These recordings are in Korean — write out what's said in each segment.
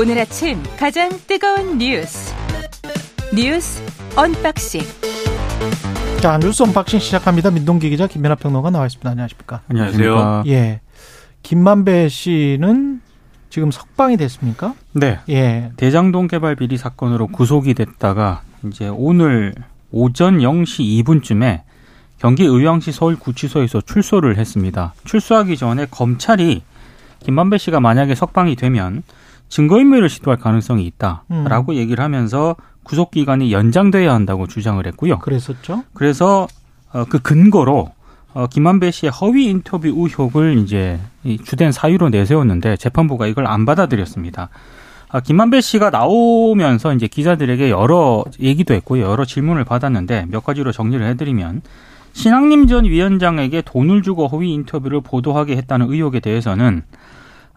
오늘 아침 가장 뜨거운 뉴스 뉴스 unboxing 자 뉴스 unboxing 시작합니다. 민동기 기자 김민하 평론가 나와 있습니다. 안녕하십니까? 안녕하세요. 예, 김만배 씨는 지금 석방이 됐습니까? 네. 예, 대장동 개발 비리 사건으로 구속이 됐다가 이제 오늘 오전 0시 2분쯤에 경기 의왕시 서울구치소에서 출소를 했습니다. 출소하기 전에 검찰이 김만배 씨가 만약에 석방이 되면 증거인멸을 시도할 가능성이 있다라고 음. 얘기를 하면서 구속 기간이 연장돼야 한다고 주장을 했고요. 그랬었죠. 그래서 어, 그 근거로 어, 김만배 씨의 허위 인터뷰 의혹을 이제 이 주된 사유로 내세웠는데 재판부가 이걸 안 받아들였습니다. 아, 김만배 씨가 나오면서 이제 기자들에게 여러 얘기도 했고요. 여러 질문을 받았는데 몇 가지로 정리를 해드리면 신학림 전 위원장에게 돈을 주고 허위 인터뷰를 보도하게 했다는 의혹에 대해서는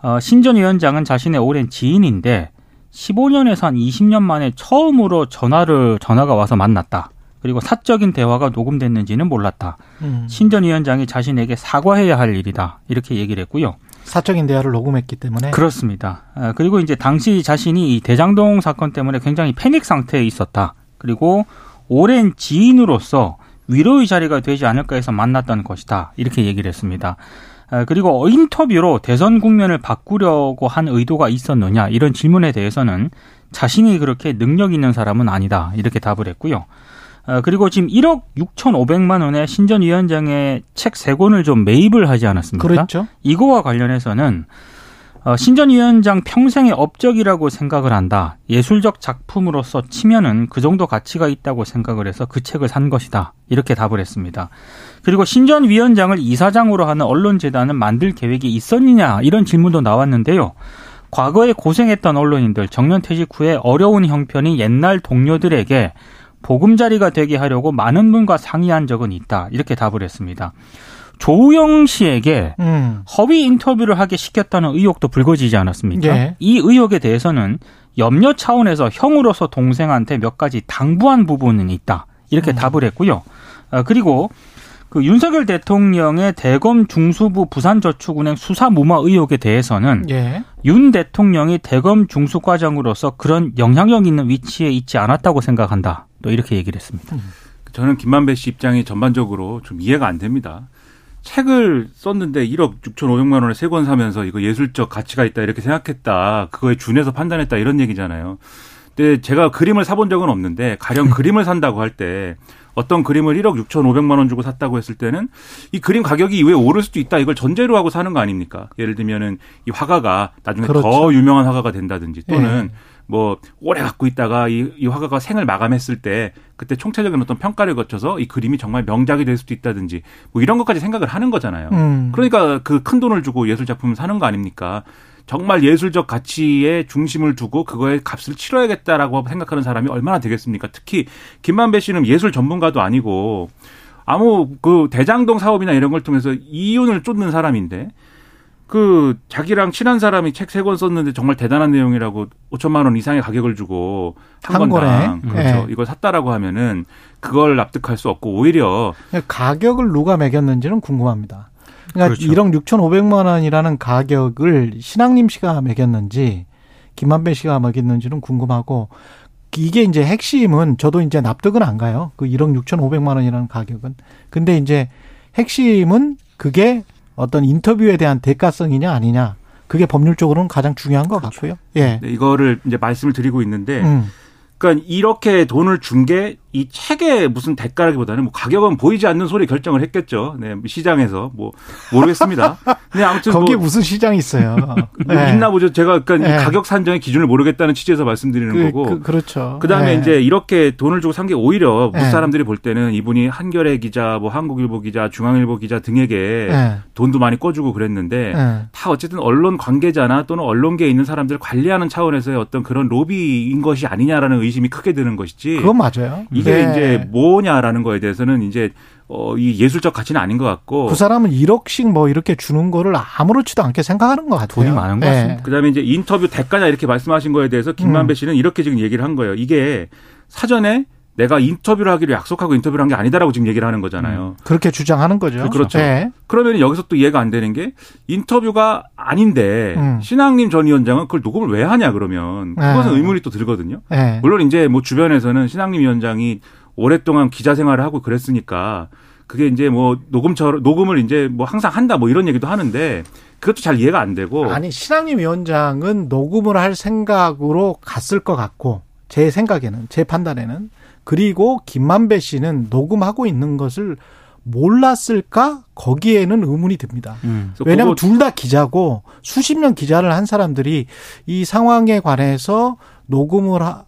어, 신전 위원장은 자신의 오랜 지인인데 15년에서 한 20년 만에 처음으로 전화를 전화가 와서 만났다. 그리고 사적인 대화가 녹음됐는지는 몰랐다. 음, 신전 위원장이 자신에게 사과해야 할 일이다. 이렇게 얘기를 했고요. 사적인 대화를 녹음했기 때문에 그렇습니다. 아, 그리고 이제 당시 자신이 이 대장동 사건 때문에 굉장히 패닉 상태에 있었다. 그리고 오랜 지인으로서 위로의 자리가 되지 않을까 해서 만났던 것이다. 이렇게 얘기를 했습니다. 아, 그리고 인터뷰로 대선 국면을 바꾸려고 한 의도가 있었느냐 이런 질문에 대해서는 자신이 그렇게 능력 있는 사람은 아니다. 이렇게 답을 했고요. 아, 그리고 지금 1억 6,500만 원의 신전 위원장의 책 세 권을 좀 매입을 하지 않았습니까? 그랬죠. 이거와 관련해서는 어, 신전 위원장 평생의 업적이라고 생각을 한다. 예술적 작품으로서 치면은 그 정도 가치가 있다고 생각을 해서 그 책을 산 것이다. 이렇게 답을 했습니다. 그리고 신전 위원장을 이사장으로 하는 언론재단을 만들 계획이 있었느냐 이런 질문도 나왔는데요. 과거에 고생했던 언론인들 정년 퇴직 후에 어려운 형편이 옛날 동료들에게 보금자리가 되게 하려고 많은 분과 상의한 적은 있다. 이렇게 답을 했습니다. 조우영 씨에게 음, 허위 인터뷰를 하게 시켰다는 의혹도 불거지지 않았습니까? 예. 이 의혹에 대해서는 염려 차원에서 형으로서 동생한테 몇 가지 당부한 부분은 있다. 이렇게 음. 답을 했고요. 어, 그리고 그 윤석열 대통령의 대검 중수부 부산저축은행 수사 무마 의혹에 대해서는 예, 윤 대통령이 대검 중수과장으로서 그런 영향력 있는 위치에 있지 않았다고 생각한다. 또 이렇게 얘기를 했습니다. 저는 김만배 씨 입장이 전반적으로 좀 이해가 안 됩니다. 책을 썼는데 1억 6,500만 원에 세 권 사면서 이거 예술적 가치가 있다 이렇게 생각했다. 그거에 준해서 판단했다 이런 얘기잖아요. 근데 제가 그림을 사본 적은 없는데 가령 그림을 산다고 할 때 어떤 그림을 1억 6,500만 원 주고 샀다고 했을 때는 이 그림 가격이 이후에 오를 수도 있다. 이걸 전제로 하고 사는 거 아닙니까? 예를 들면은 이 화가가 나중에 그렇죠. 더 유명한 화가가 된다든지 또는 예. 뭐 오래 갖고 있다가 이, 이 화가가 생을 마감했을 때 그때 총체적인 어떤 평가를 거쳐서 이 그림이 정말 명작이 될 수도 있다든지 뭐 이런 것까지 생각을 하는 거잖아요. 음, 그러니까 그 큰 돈을 주고 예술 작품을 사는 거 아닙니까? 정말 예술적 가치에 중심을 두고 그거에 값을 치러야겠다라고 생각하는 사람이 얼마나 되겠습니까? 특히 김만배 씨는 예술 전문가도 아니고 아무 그 대장동 사업이나 이런 걸 통해서 이윤을 쫓는 사람인데 그 자기랑 친한 사람이 책 세 권 썼는데 정말 대단한 내용이라고 5천만 원 이상의 가격을 주고 한, 한 권당 권에? 그렇죠. 예. 이걸 샀다라고 하면은 그걸 납득할 수 없고 오히려 가격을 누가 매겼는지는 궁금합니다. 그러니까 그렇죠. 1억 6,500만 원이라는 가격을 신학님 씨가 매겼는지 김만배 씨가 매겼는지는 궁금하고 이게 이제 핵심은 저도 이제 납득은 안 가요. 그 1억 6,500만 원이라는 가격은. 근데 이제 핵심은 그게 어떤 인터뷰에 대한 대가성이냐 아니냐. 그게 법률적으로는 가장 중요한 것 같고요. 예. 네, 이거를 이제 말씀을 드리고 있는데 음. 그러니까 이렇게 돈을 준 게 이 책의 무슨 대가라기보다는 뭐 가격은 보이지 않는 소리 결정을 했겠죠. 네, 시장에서 뭐 모르겠습니다. 근데 아무튼 거기에 뭐 무슨 시장이 있어요. 뭐 예. 있나 보죠. 제가 그러니까 이 네. 가격 산정의 기준을 모르겠다는 취지에서 말씀드리는 그, 거고. 그, 그렇죠. 그다음에 예. 이제 이렇게 돈을 주고 산 게 오히려 네. 무 사람들이 볼 때는 이분이 한겨레 기자, 뭐 한국일보 기자, 중앙일보 기자 등에게 예. 돈도 많이 꿔주고 그랬는데 예. 다 어쨌든 언론 관계자나 또는 언론계에 있는 사람들 을 관리하는 차원에서의 어떤 그런 로비인 것이 아니냐라는 의심이 크게 드는 것이지. 그건 맞아요. 이게 네. 이제 뭐냐라는 거에 대해서는 이제 어, 이 예술적 가치는 아닌 것 같고. 그 사람은 1억씩 뭐 이렇게 주는 거를 아무렇지도 않게 생각하는 것 같아요. 돈이 많은 것 예. 같습니다. 그다음에 이제 인터뷰 대가냐 이렇게 말씀하신 거에 대해서 음. 김만배 씨는 이렇게 지금 얘기를 한 거예요. 이게 사전에 내가 인터뷰를 하기로 약속하고 인터뷰를 한 게 아니다라고 지금 얘기를 하는 거잖아요. 그렇게 주장하는 거죠. 그렇죠. 네. 그러면 여기서 또 이해가 안 되는 게 인터뷰가 아닌데 음. 신학님 전 위원장은 그걸 녹음을 왜 하냐 그러면 그것은 네. 의문이 또 들거든요. 네. 물론 이제 뭐 주변에서는 신학님 위원장이 오랫동안 기자 생활을 하고 그랬으니까 그게 이제 뭐 녹음처럼 녹음을 이제 뭐 항상 한다 뭐 이런 얘기도 하는데 그것도 잘 이해가 안 되고 아니 신학님 위원장은 녹음을 할 생각으로 갔을 것 같고 제 생각에는 제 판단에는 그리고 김만배 씨는 녹음하고 있는 것을 몰랐을까 거기에는 의문이 듭니다. 음. 왜냐하면 둘 다 기자고 수십 년 기자를 한 사람들이 이 상황에 관해서 녹음을 하,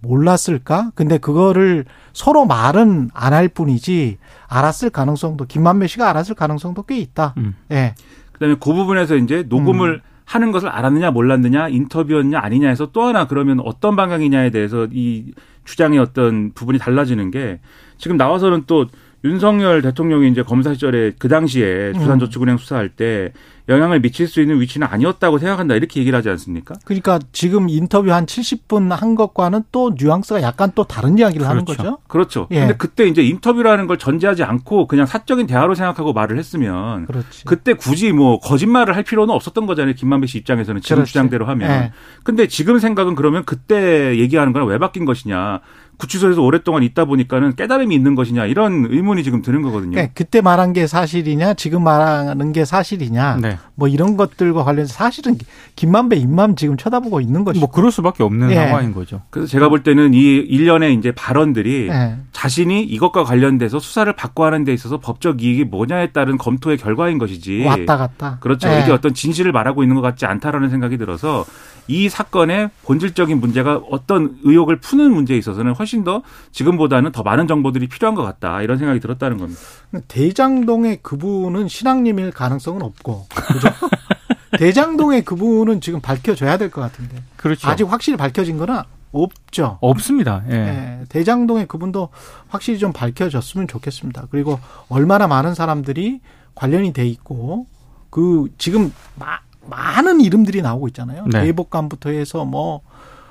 몰랐을까? 근데 그거를 서로 말은 안 할 뿐이지 알았을 가능성도 김만배 씨가 알았을 가능성도 꽤 있다. 음. 예. 그다음에 그 부분에서 이제 녹음을 음. 하는 것을 알았느냐 몰랐느냐 인터뷰였냐 아니냐 해서 또 하나 그러면 어떤 방향이냐에 대해서 이 주장의 어떤 부분이 달라지는 게 지금 나와서는 또 윤석열 대통령이 이제 검사 시절에 그 당시에 음. 두산저축은행 수사할 때 영향을 미칠 수 있는 위치는 아니었다고 생각한다 이렇게 얘기를 하지 않습니까? 그러니까 지금 인터뷰 한 70분 한 것과는 또 뉘앙스가 약간 또 다른 이야기를 하는 그렇죠. 거죠. 그렇죠. 예. 근데 그때 이제 인터뷰라는 걸 전제하지 않고 그냥 사적인 대화로 생각하고 말을 했으면 그렇지. 그때 굳이 뭐 거짓말을 할 필요는 없었던 거잖아요. 김만배 씨 입장에서는 지금 그렇지. 주장대로 하면. 예. 근데 지금 생각은 그러면 그때 얘기하는 거랑 왜 바뀐 것이냐. 구치소에서 오랫동안 있다 보니까는 깨달음이 있는 것이냐 이런 의문이 지금 드는 거거든요. 그러니까 그때 말한 게 사실이냐, 지금 말하는 게 사실이냐, 네. 뭐 이런 것들과 관련해서 사실은 김만배 입만 지금 쳐다보고 있는 것이고. 뭐 그럴 수밖에 없는 예. 상황인 거죠. 그래서 제가 볼 때는 이 일련의 이제 발언들이 예. 자신이 이것과 관련돼서 수사를 받고 하는 데 있어서 법적 이익이 뭐냐에 따른 검토의 결과인 것이지. 왔다 갔다. 그렇죠. 예. 이게 어떤 진실을 말하고 있는 것 같지 않다라는 생각이 들어서 이 사건의 본질적인 문제가 어떤 의혹을 푸는 문제에 있어서는 훨씬 더 지금보다는 더 많은 정보들이 필요한 것 같다 이런 생각이 들었다는 겁니다. 대장동의 그분은 신앙님일 가능성은 없고, 그죠? 대장동의 그분은 지금 밝혀져야 될 것 같은데. 그렇죠. 아직 확실히 밝혀진 거는 없죠. 없습니다. 예. 예, 대장동의 그분도 확실히 좀 밝혀졌으면 좋겠습니다. 그리고 얼마나 많은 사람들이 관련이 돼 있고 그 지금 마- 많은 이름들이 나오고 있잖아요. 네. 대법관부터 해서 뭐,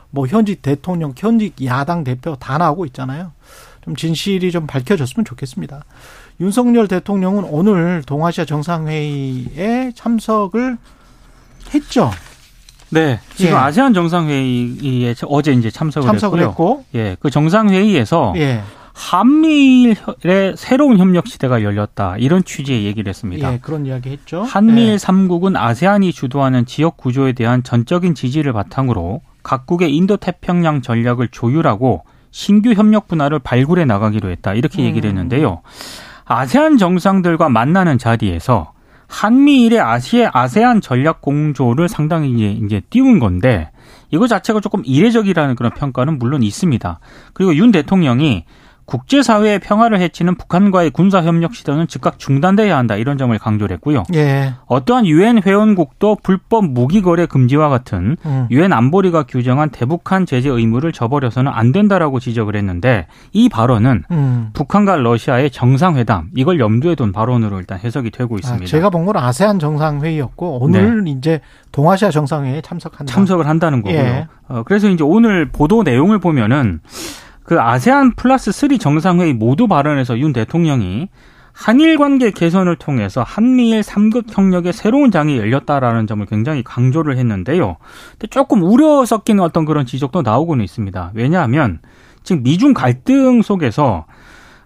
뭐 현직 대통령, 현직 야당 대표 다 나오고 있잖아요. 좀 진실이 좀 밝혀졌으면 좋겠습니다. 윤석열 대통령은 오늘 동아시아 정상회의에 참석을 했죠. 네. 지금 예. 아세안 정상회의에 어제 이제 참석을, 참석을 했고요. 했고, 예. 그 정상회의에서 예, 한미일의 새로운 협력 시대가 열렸다. 이런 취지의 얘기를 했습니다. 예, 그런 이야기 했죠. 한미일 예. 삼국은 아세안이 주도하는 지역 구조에 대한 전적인 지지를 바탕으로 각국의 인도 태평양 전략을 조율하고 신규 협력 분야를 발굴해 나가기로 했다. 이렇게 얘기를 음. 했는데요. 아세안 정상들과 만나는 자리에서 한미일의 아시아 아세안 전략 공조를 상당히 이제, 이제 띄운 건데 이거 자체가 조금 이례적이라는 그런 평가는 물론 있습니다. 그리고 윤 대통령이 국제사회의 평화를 해치는 북한과의 군사협력 시도는 즉각 중단돼야 한다 이런 점을 강조를 했고요. 예, 어떠한 유엔 회원국도 불법 무기 거래 금지와 같은 음. 유엔 안보리가 규정한 대북한 제재 의무를 저버려서는 안 된다라고 지적을 했는데 이 발언은 음. 북한과 러시아의 정상회담 이걸 염두에 둔 발언으로 일단 해석이 되고 아, 있습니다. 제가 본 건 아세안 정상회의였고 오늘 이제 동아시아 정상회의에 참석한다. 참석을 한다는 거고요. 예. 어, 그래서 이제 오늘 보도 내용을 보면은 그 아세안 플러스 3 정상회의 모두 발언에서 윤 대통령이 한일 관계 개선을 통해서 한미일 3급 협력의 새로운 장이 열렸다라는 점을 굉장히 강조를 했는데요. 근데 조금 우려 섞인 어떤 그런 지적도 나오고는 있습니다. 왜냐하면 지금 미중 갈등 속에서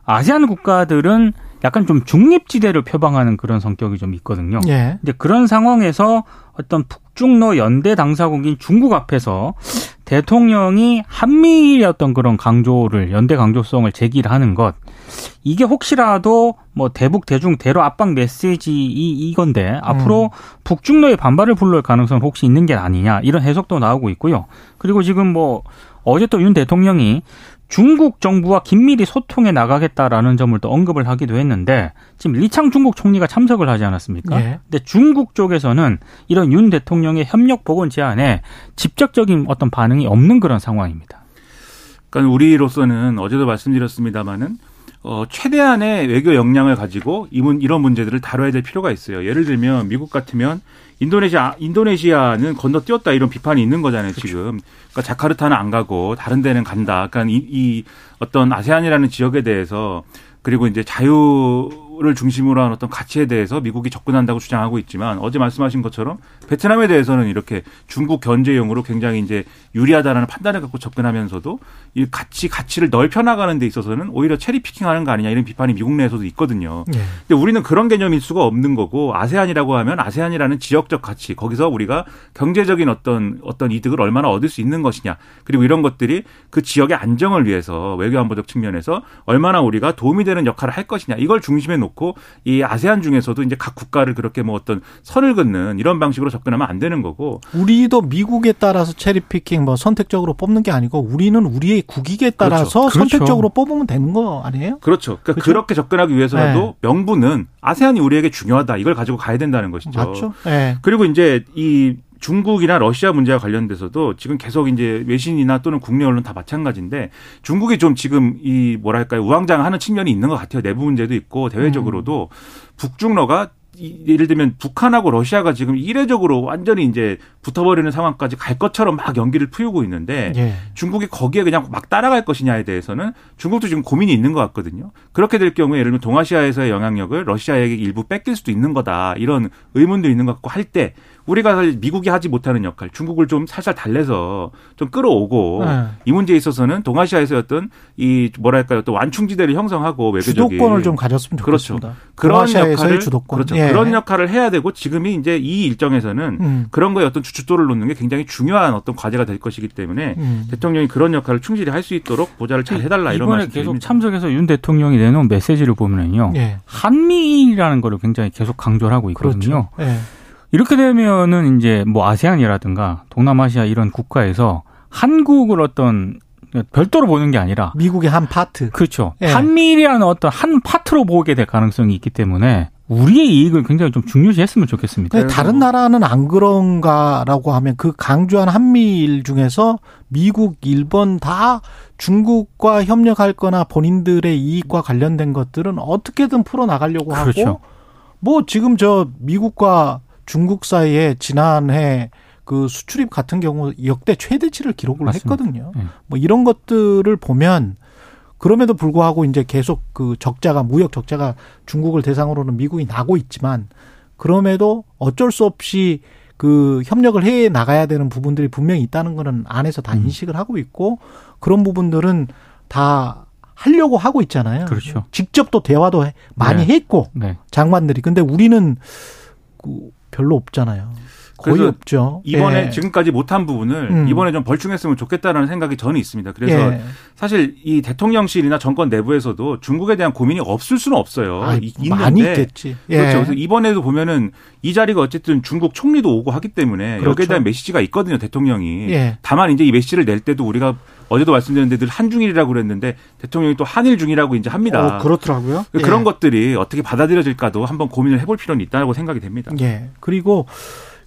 아세안 국가들은 약간 좀 중립지대를 표방하는 그런 성격이 좀 있거든요. 예. 이제 그런 상황에서 어떤 북중러 연대 당사국인 중국 앞에서 대통령이 한미일의 어떤 그런 강조를 연대 강조성을 제기를 하는 것 이게 혹시라도 뭐 대북 대중 대로 압박 메시지 이 이건데 앞으로 북중러의 반발을 불러올 가능성은 혹시 있는 게 아니냐 이런 해석도 나오고 있고요. 그리고 지금 뭐 어제 또 윤 대통령이 중국 정부와 긴밀히 소통해 나가겠다라는 점을 또 언급을 하기도 했는데 지금 리창 중국 총리가 참석을 하지 않았습니까? 예. 근데 중국 쪽에서는 이런 윤 대통령의 협력 복원 제안에 직접적인 어떤 반응이 없는 그런 상황입니다. 그러니까 우리로서는 어제도 말씀드렸습니다마는 어, 최대한의 외교 역량을 가지고 이문 이런 문제들을 다뤄야 될 필요가 있어요. 예를 들면 미국 같으면 인도네시아 인도네시아는 건너뛰었다 이런 비판이 있는 거잖아요 그렇죠. 지금. 그러니까 자카르타는 안 가고 다른 데는 간다. 그러니까 이, 이 어떤 아세안이라는 지역에 대해서 그리고 이제 자유 를 중심으로 한 어떤 가치에 대해서 미국이 접근한다고 주장하고 있지만 어제 말씀하신 것처럼 베트남에 대해서는 이렇게 중국 견제용으로 굉장히 이제 유리하다라는 판단을 갖고 접근하면서도 이 가치 가치를 넓혀 나가는 데 있어서는 오히려 체리 피킹하는 거 아니냐 이런 비판이 미국 내에서도 있거든요. 네. 근데 우리는 그런 개념일 수가 없는 거고 아세안이라고 하면 아세안이라는 지역적 가치 거기서 우리가 경제적인 어떤 어떤 이득을 얼마나 얻을 수 있는 것이냐 그리고 이런 것들이 그 지역의 안정을 위해서 외교 안보적 측면에서 얼마나 우리가 도움이 되는 역할을 할 것이냐 이걸 중심에 놓고 이 아세안 중에서도 이제 각 국가를 그렇게 뭐 어떤 선을 긋는 이런 방식으로 접근하면 안 되는 거고 우리도 미국에 따라서 체리 피킹 뭐 선택적으로 뽑는 게 아니고 우리는 우리의 국익에 따라서 그렇죠. 선택적으로 그렇죠. 뽑으면 되는 거 아니에요? 그렇죠. 그러니까 그렇죠? 그렇게 접근하기 위해서라도 네. 명분은 아세안이 우리에게 중요하다. 이걸 가지고 가야 된다는 것이죠. 맞죠. 네. 그리고 이제 이 중국이나 러시아 문제와 관련돼서도 지금 계속 이제 외신이나 또는 국내 언론 다 마찬가지인데 중국이 좀 지금 이 뭐랄까요 우왕좌왕하는 측면이 있는 것 같아요 내부 문제도 있고 대외적으로도 음. 북중러가 예를 들면 북한하고 러시아가 지금 이례적으로 완전히 이제 붙어버리는 상황까지 갈 것처럼 막 연기를 피우고 있는데 예. 중국이 거기에 그냥 막 따라갈 것이냐에 대해서는 중국도 지금 고민이 있는 것 같거든요. 그렇게 될 경우에 예를 들면 동아시아에서의 영향력을 러시아에게 일부 뺏길 수도 있는 거다 이런 의문도 있는 것 같고 할 때 우리가 사실 미국이 하지 못하는 역할, 중국을 좀 살살 달래서 좀 끌어오고 네. 이 문제에 있어서는 동아시아에서 어떤 이 뭐랄까요 또 완충지대를 형성하고 외교적인 주도권을 좀 가졌으면 좋겠습니다. 그렇죠. 그런 역할을 주도권. 그렇죠. 예. 그런 역할을 해야 되고 지금이 이제 이 일정에서는 음. 그런 거에 어떤 주춧돌을 놓는 게 굉장히 중요한 어떤 과제가 될 것이기 때문에 음. 대통령이 그런 역할을 충실히 할 수 있도록 보좌를 잘 해달라 이런 말씀 계속 참석해서 윤 대통령이 내놓은 메시지를 보면은요 예. 한미라는 거를 굉장히 계속 강조를 하고 있거든요. 그렇죠. 예. 이렇게 되면은 이제 뭐 아세안이라든가 동남아시아 이런 국가에서 한국을 어떤 별도로 보는 게 아니라 미국의 한 파트. 그렇죠. 예. 한미일이라는 어떤 한 파트로 보게 될 가능성이 있기 때문에 우리의 이익을 굉장히 좀 중요시했으면 좋겠습니다. 다른 나라는 안 그런가라고 하면 그 강조한 한미일 중에서 미국, 일본 다 중국과 협력할 거나 본인들의 이익과 관련된 것들은 어떻게든 풀어 나가려고 그렇죠. 하고 뭐 지금 저 미국과 중국 사이에 지난해 그 수출입 같은 경우 역대 최대치를 기록을 맞습니다. 했거든요. 네. 뭐 이런 것들을 보면 그럼에도 불구하고 이제 계속 그 적자가 무역 적자가 중국을 대상으로는 미국이 나고 있지만 그럼에도 어쩔 수 없이 그 협력을 해 나가야 되는 부분들이 분명히 있다는 거는 안에서 다 음. 인식을 하고 있고 그런 부분들은 다 하려고 하고 있잖아요. 그렇죠. 직접 또 대화도 많이 네. 했고 네. 장관들이 근데 우리는 그 별로 없잖아요. 거의 없죠. 이번에 예. 지금까지 못한 부분을 음. 이번에 좀 벌충했으면 좋겠다라는 생각이 저는 있습니다. 그래서 예. 사실 이 대통령실이나 정권 내부에서도 중국에 대한 고민이 없을 수는 없어요. 아, 있는데 많이 있겠지. 예. 그렇죠. 그래서 이번에도 보면은 이 자리가 어쨌든 중국 총리도 오고 하기 때문에 그렇죠. 여기에 대한 메시지가 있거든요. 대통령이. 예. 다만 이제 이 메시지를 낼 때도 우리가 어제도 말씀드렸는데 늘 한중일이라고 그랬는데 대통령이 또 한일 중이라고 이제 합니다. 어, 그렇더라고요. 그런 예. 것들이 어떻게 받아들여질까도 한번 고민을 해볼 필요는 있다고 생각이 됩니다. 예. 그리고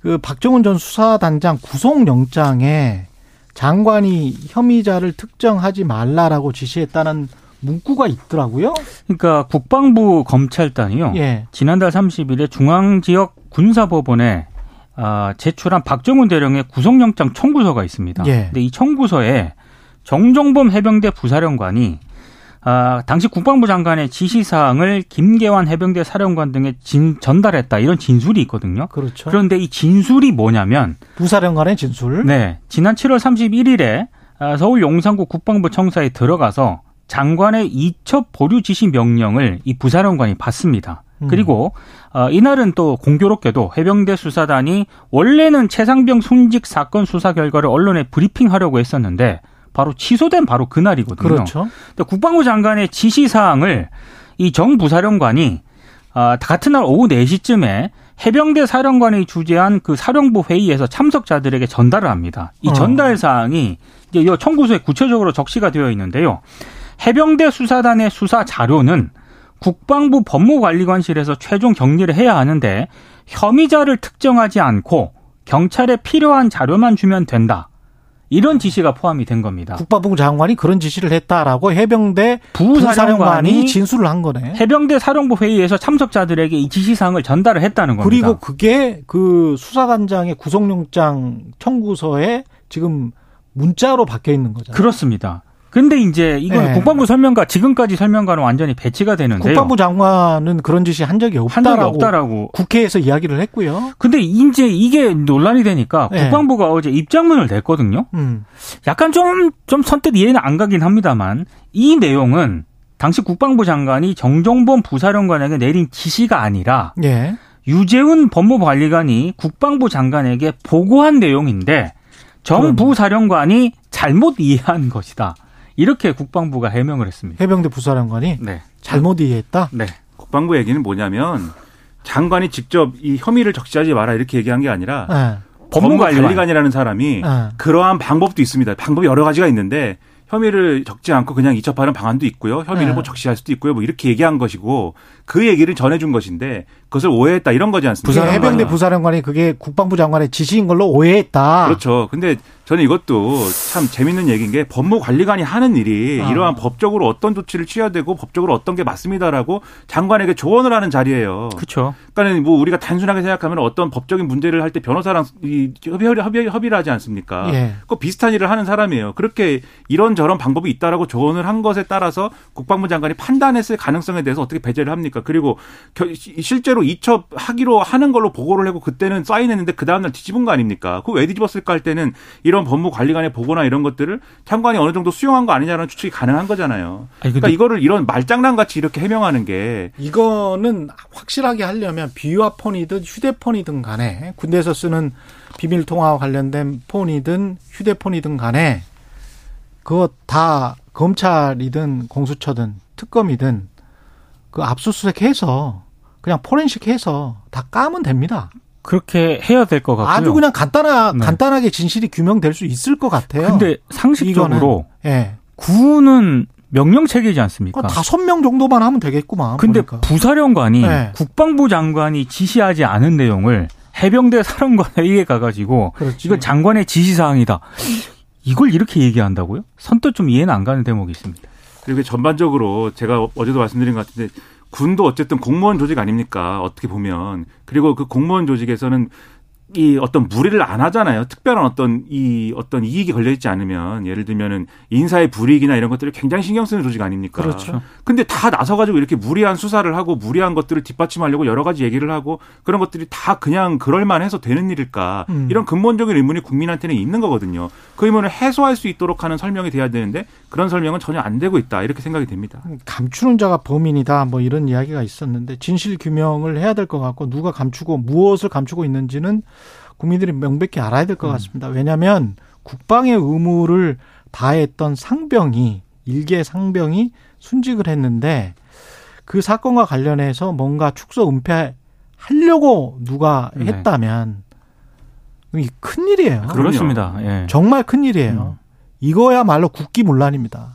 그 박정훈 전 수사단장 구속영장에 장관이 혐의자를 특정하지 말라라고 지시했다는 문구가 있더라고요. 그러니까 국방부 검찰단이요. 예. 지난달 30일에 중앙지역 군사법원에 아, 제출한 박정훈 대령의 구속영장 청구서가 있습니다. 예. 근데 이 청구서에 정종범 해병대 부사령관이 아, 당시 국방부 장관의 지시사항을 김계환 해병대 사령관 등에 진, 전달했다 이런 진술이 있거든요. 그렇죠. 그런데 이 진술이 뭐냐면 부사령관의 진술. 네, 지난 7월 31일에 아, 서울 용산구 국방부 청사에 들어가서 장관의 이첩 보류 지시 명령을 이 부사령관이 받습니다. 음. 그리고 어, 이날은 또 공교롭게도 해병대 수사단이 원래는 최상병 순직 사건 수사 결과를 언론에 브리핑하려고 했었는데 바로 취소된 바로 그날이거든요. 그렇죠. 근데 국방부 장관의 지시 사항을 이 정 부사령관이 아, 같은 날 오후 4시쯤에 해병대 사령관이 주재한 그 사령부 회의에서 참석자들에게 전달을 합니다. 이 어. 전달 사항이 이제 이 청구서에 구체적으로 적시가 되어 있는데요. 해병대 수사단의 수사 자료는 국방부 법무관리관실에서 최종 정리를 해야 하는데 혐의자를 특정하지 않고 경찰에 필요한 자료만 주면 된다. 이런 지시가 포함이 된 겁니다. 국방부 장관이 그런 지시를 했다라고 해병대 부사령관이 진술을 한 거네. 해병대 사령부 회의에서 참석자들에게 이 지시사항을 전달을 했다는 겁니다. 그리고 그게 그 수사단장의 구속영장 청구서에 지금 문자로 박혀 있는 거잖아요. 그렇습니다. 근데 이제 이건 네. 국방부 설명과 지금까지 설명과는 완전히 배치가 되는데요. 국방부 장관은 그런 지시 한 적이 한 없다라고 적이 없다라고. 국회에서 이야기를 했고요. 근데 이제 이게 논란이 되니까 네. 국방부가 어제 입장문을 냈거든요. 음. 약간 좀, 좀 선뜻 이해는 안 가긴 합니다만 이 내용은 당시 국방부 장관이 정종범 부사령관에게 내린 지시가 아니라 예. 유재훈 법무관리관이 국방부 장관에게 보고한 내용인데 정 그럼. 부사령관이 잘못 이해한 것이다. 이렇게 국방부가 해명을 했습니다. 해병대 부사령관이 네. 잘못 이해했다. 네. 국방부 얘기는 뭐냐면 장관이 직접 이 혐의를 적시하지 마라 이렇게 얘기한 게 아니라 예. 법무관리관. 법무관리관이라는 사람이 예. 그러한 방법도 있습니다. 방법이 여러 가지가 있는데 혐의를 적지 않고 그냥 이첩하는 방안도 있고요. 혐의를 네. 뭐 적시할 수도 있고요. 뭐 이렇게 얘기한 것이고 그 얘기를 전해준 것인데 그것을 오해했다 이런 거지 않습니까? 부사 해병대 부사령관이 그게 국방부 장관의 지시인 걸로 오해했다. 그렇죠. 근데 저는 이것도 참 재밌는 얘기인 게 법무관리관이 하는 일이 아. 이러한 법적으로 어떤 조치를 취해야 되고 법적으로 어떤 게 맞습니다라고 장관에게 조언을 하는 자리예요. 그렇죠. 그러니까는 뭐 우리가 단순하게 생각하면 어떤 법적인 문제를 할 때 변호사랑 이 협의, 협의, 협의를 하지 않습니까? 예. 그 비슷한 일을 하는 사람이에요. 그렇게 이런 저런 방법이 있다라고 조언을 한 것에 따라서 국방부 장관이 판단했을 가능성에 대해서 어떻게 배제를 합니까? 그리고 실제로 이첩하기로 하는 걸로 보고를 하고 그때는 사인했는데 그 다음날 뒤집은 거 아닙니까? 그거 왜 뒤집었을까 할 때는 이런 법무관리관의 보고나 이런 것들을 장관이 어느 정도 수용한 거 아니냐는 추측이 가능한 거잖아요. 아니, 그러니까 이거를 이런 말장난 같이 이렇게 해명하는 게 이거는 확실하게 하려면 비유화 폰이든 휴대폰이든 간에 군대에서 쓰는 비밀 통화와 관련된 폰이든 휴대폰이든 간에 그거 다 검찰이든 공수처든 특검이든 그 압수수색해서 그냥 포렌식 해서 다 까면 됩니다. 그렇게 해야 될 것 같고요. 아주 그냥 간단하 네. 간단하게 진실이 규명될 수 있을 것 같아요. 근데 상식적으로 예. 구는 명령 체계이지 않습니까? 그 다섯 명 정도만 하면 되겠구만. 근데 보니까. 부사령관이 네. 국방부 장관이 지시하지 않은 내용을 해병대 사령관에게 가가지고 그렇지. 이건 장관의 지시사항이다. 이걸 이렇게 얘기한다고요? 선뜻 좀 이해는 안 가는 대목이 있습니다. 그리고 전반적으로 제가 어제도 말씀드린 것 같은데 군도 어쨌든 공무원 조직 아닙니까? 어떻게 보면. 그리고 그 공무원 조직에서는 이 어떤 무리를 안 하잖아요. 특별한 어떤 이 어떤 이익이 걸려 있지 않으면 예를 들면은 인사의 불이익이나 이런 것들을 굉장히 신경 쓰는 조직 아닙니까? 그렇죠. 근데 다 나서 가지고 이렇게 무리한 수사를 하고 무리한 것들을 뒷받침하려고 여러 가지 얘기를 하고 그런 것들이 다 그냥 그럴 만해서 되는 일일까? 음. 이런 근본적인 의문이 국민한테는 있는 거거든요. 그 의문을 해소할 수 있도록 하는 설명이 돼야 되는데 그런 설명은 전혀 안 되고 있다. 이렇게 생각이 됩니다. 감추는 자가 범인이다 뭐 이런 이야기가 있었는데 진실 규명을 해야 될 것 같고 누가 감추고 무엇을 감추고 있는지는 국민들이 명백히 알아야 될 것 같습니다. 왜냐하면 국방의 의무를 다했던 상병이 일개 상병이 순직을 했는데 그 사건과 관련해서 뭔가 축소 은폐 하려고 누가 네. 했다면 이 큰일이에요. 그럼요. 그렇습니다. 예. 정말 큰 일이에요. 이거야말로 국기문란입니다.